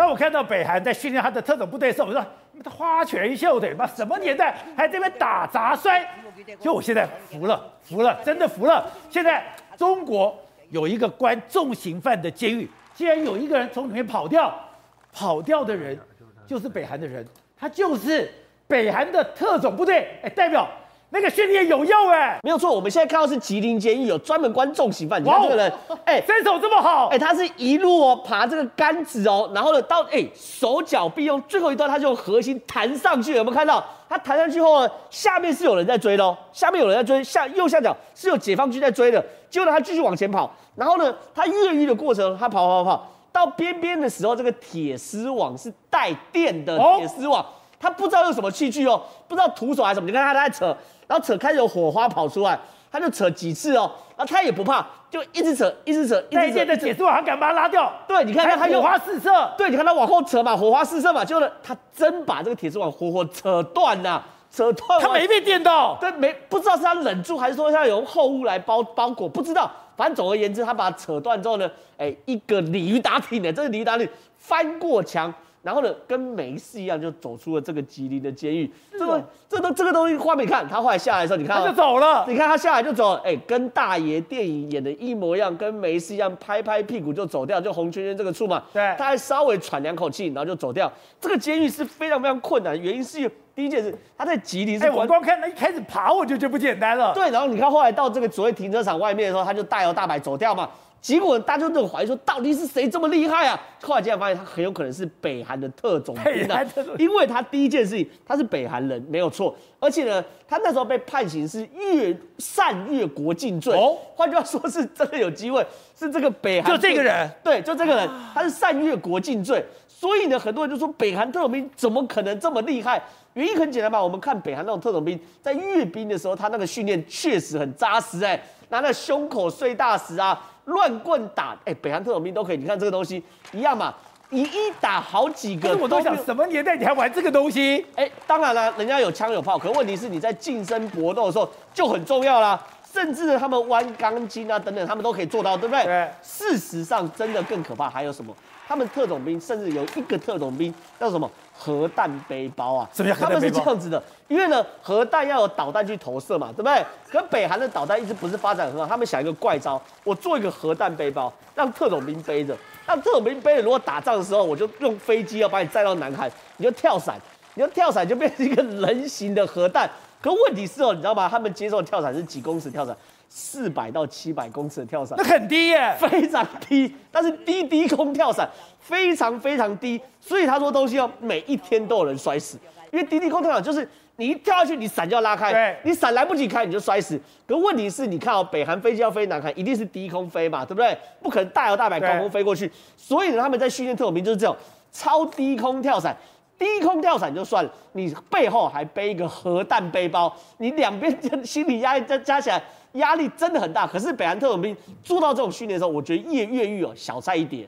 当我看到北韩在训练他的特种部队的时候，我说他花拳绣腿，妈什么年代还在这边打杂摔？就我现在服了，服了，真的服了。现在中国有一个关重刑犯的监狱，竟然有一个人从里面跑掉，跑掉的人就是北韩的人，他就是北韩的特种部队，哎，代表。那个训练有用哎，没有错。我们现在看到是吉林监狱有专门关重刑犯，你看这个人，哎，身手这么好，哎，他是一路哦爬这个杆子哦，然后呢到哎手脚并用，最后一段他就用核心弹上去，有没有看到？他弹上去后呢，下面是有人在追的哦，下面有人在追，下右下角是有解放军在追的，结果呢他继续往前跑，然后呢他越狱的过程，他跑跑跑跑到边边的时候，这个铁丝网是带电的铁丝网，他不知道用什么器具哦，不知道徒手还是什么，你看他在扯。然后扯开始有火花跑出来，他就扯几次哦，然后他也不怕，就一直扯，一直扯，一直扯。的铁丝网还敢把它拉掉？对，你看他，他火花四射。对，你看他往后扯嘛，火花四射嘛，就他真把这个铁丝网活活扯断了，扯断。他没被电到。对，没不知道是他忍住，还是说他有厚物来包包裹，不知道。反正总而言之，他把它扯断之后呢，哎，一个鲤鱼打挺的，这个鲤鱼打挺翻过墙。然后呢，跟没事一样，就走出了这个吉林的监狱。这个、这都、这个东西画面，看他后来下来的时候，你看他就走了。你看他下来就走了，哎，跟大爷电影演的一模一样，跟没事一样，拍拍屁股就走掉，就红圈圈这个处嘛。对，他还稍微喘两口气，然后就走掉。这个监狱是非常非常困难，原因是第一件事，他在吉林是。哎，我光看他一开始爬，我就觉得不简单了。对，然后你看后来到这个所谓停车场外面的时候，他就大摇大摆走掉嘛。结果大家就这种怀疑说，到底是谁这么厉害啊？后来竟然发现他很有可能是北韩的特种兵啊，因为他第一件事情他是北韩人没有错，而且呢，他那时候被判刑是越擅越国境罪。哦，换句话说是真的有机会是这个北韩就这个人，对，就这个人，他是擅越国境罪，所以呢，很多人就说北韩特种兵怎么可能这么厉害？原因很简单吧，我们看北韩那种特种兵在阅兵的时候，他那个训练确实很扎实哎，拿那胸口碎大石啊。乱棍打，哎、欸，北韩特种兵都可以。你看这个东西一样嘛，你一打好几个，我都想什么年代你还玩这个东西？哎、欸，当然了，人家有枪有炮，可问题是你在近身搏斗的时候就很重要啦。甚至他们弯钢筋啊等等，他们都可以做到，对不对？对。事实上，真的更可怕还有什么？他们特种兵甚至有一个特种兵叫什么？核弹背包啊？什么叫核弹背包？他们是这样子的，因为呢，核弹要有导弹去投射嘛，对不对？可北韩的导弹一直不是发展很好，他们想一个怪招，我做一个核弹背包，让特种兵背着，让特种兵背着，如果打仗的时候，我就用飞机要把你载到南海，你就跳伞，你就跳伞就变成一个人形的核弹。可问题是哦，你知道吗？他们接受跳伞是几公尺跳伞？四百到七百公尺的跳伞，那很低耶，非常低。但是低低空跳伞非常非常低，所以他说东西要每一天都有人摔死，因为低低空跳伞就是你一跳下去，你伞就要拉开，对，你伞来不及开你就摔死。可问题是，你看哦，北韩飞机要飞南韩，一定是低空飞嘛，对不对？不可能大摇大摆高空飞过去。所以呢，他们在训练特种兵就是这种超低空跳伞。低空跳伞就算了，你背后还背一个核弹背包，你两边心理压力加加起来，压力真的很大。可是北韩特种兵做到这种训练的时候，我觉得越越狱哦，小菜一碟。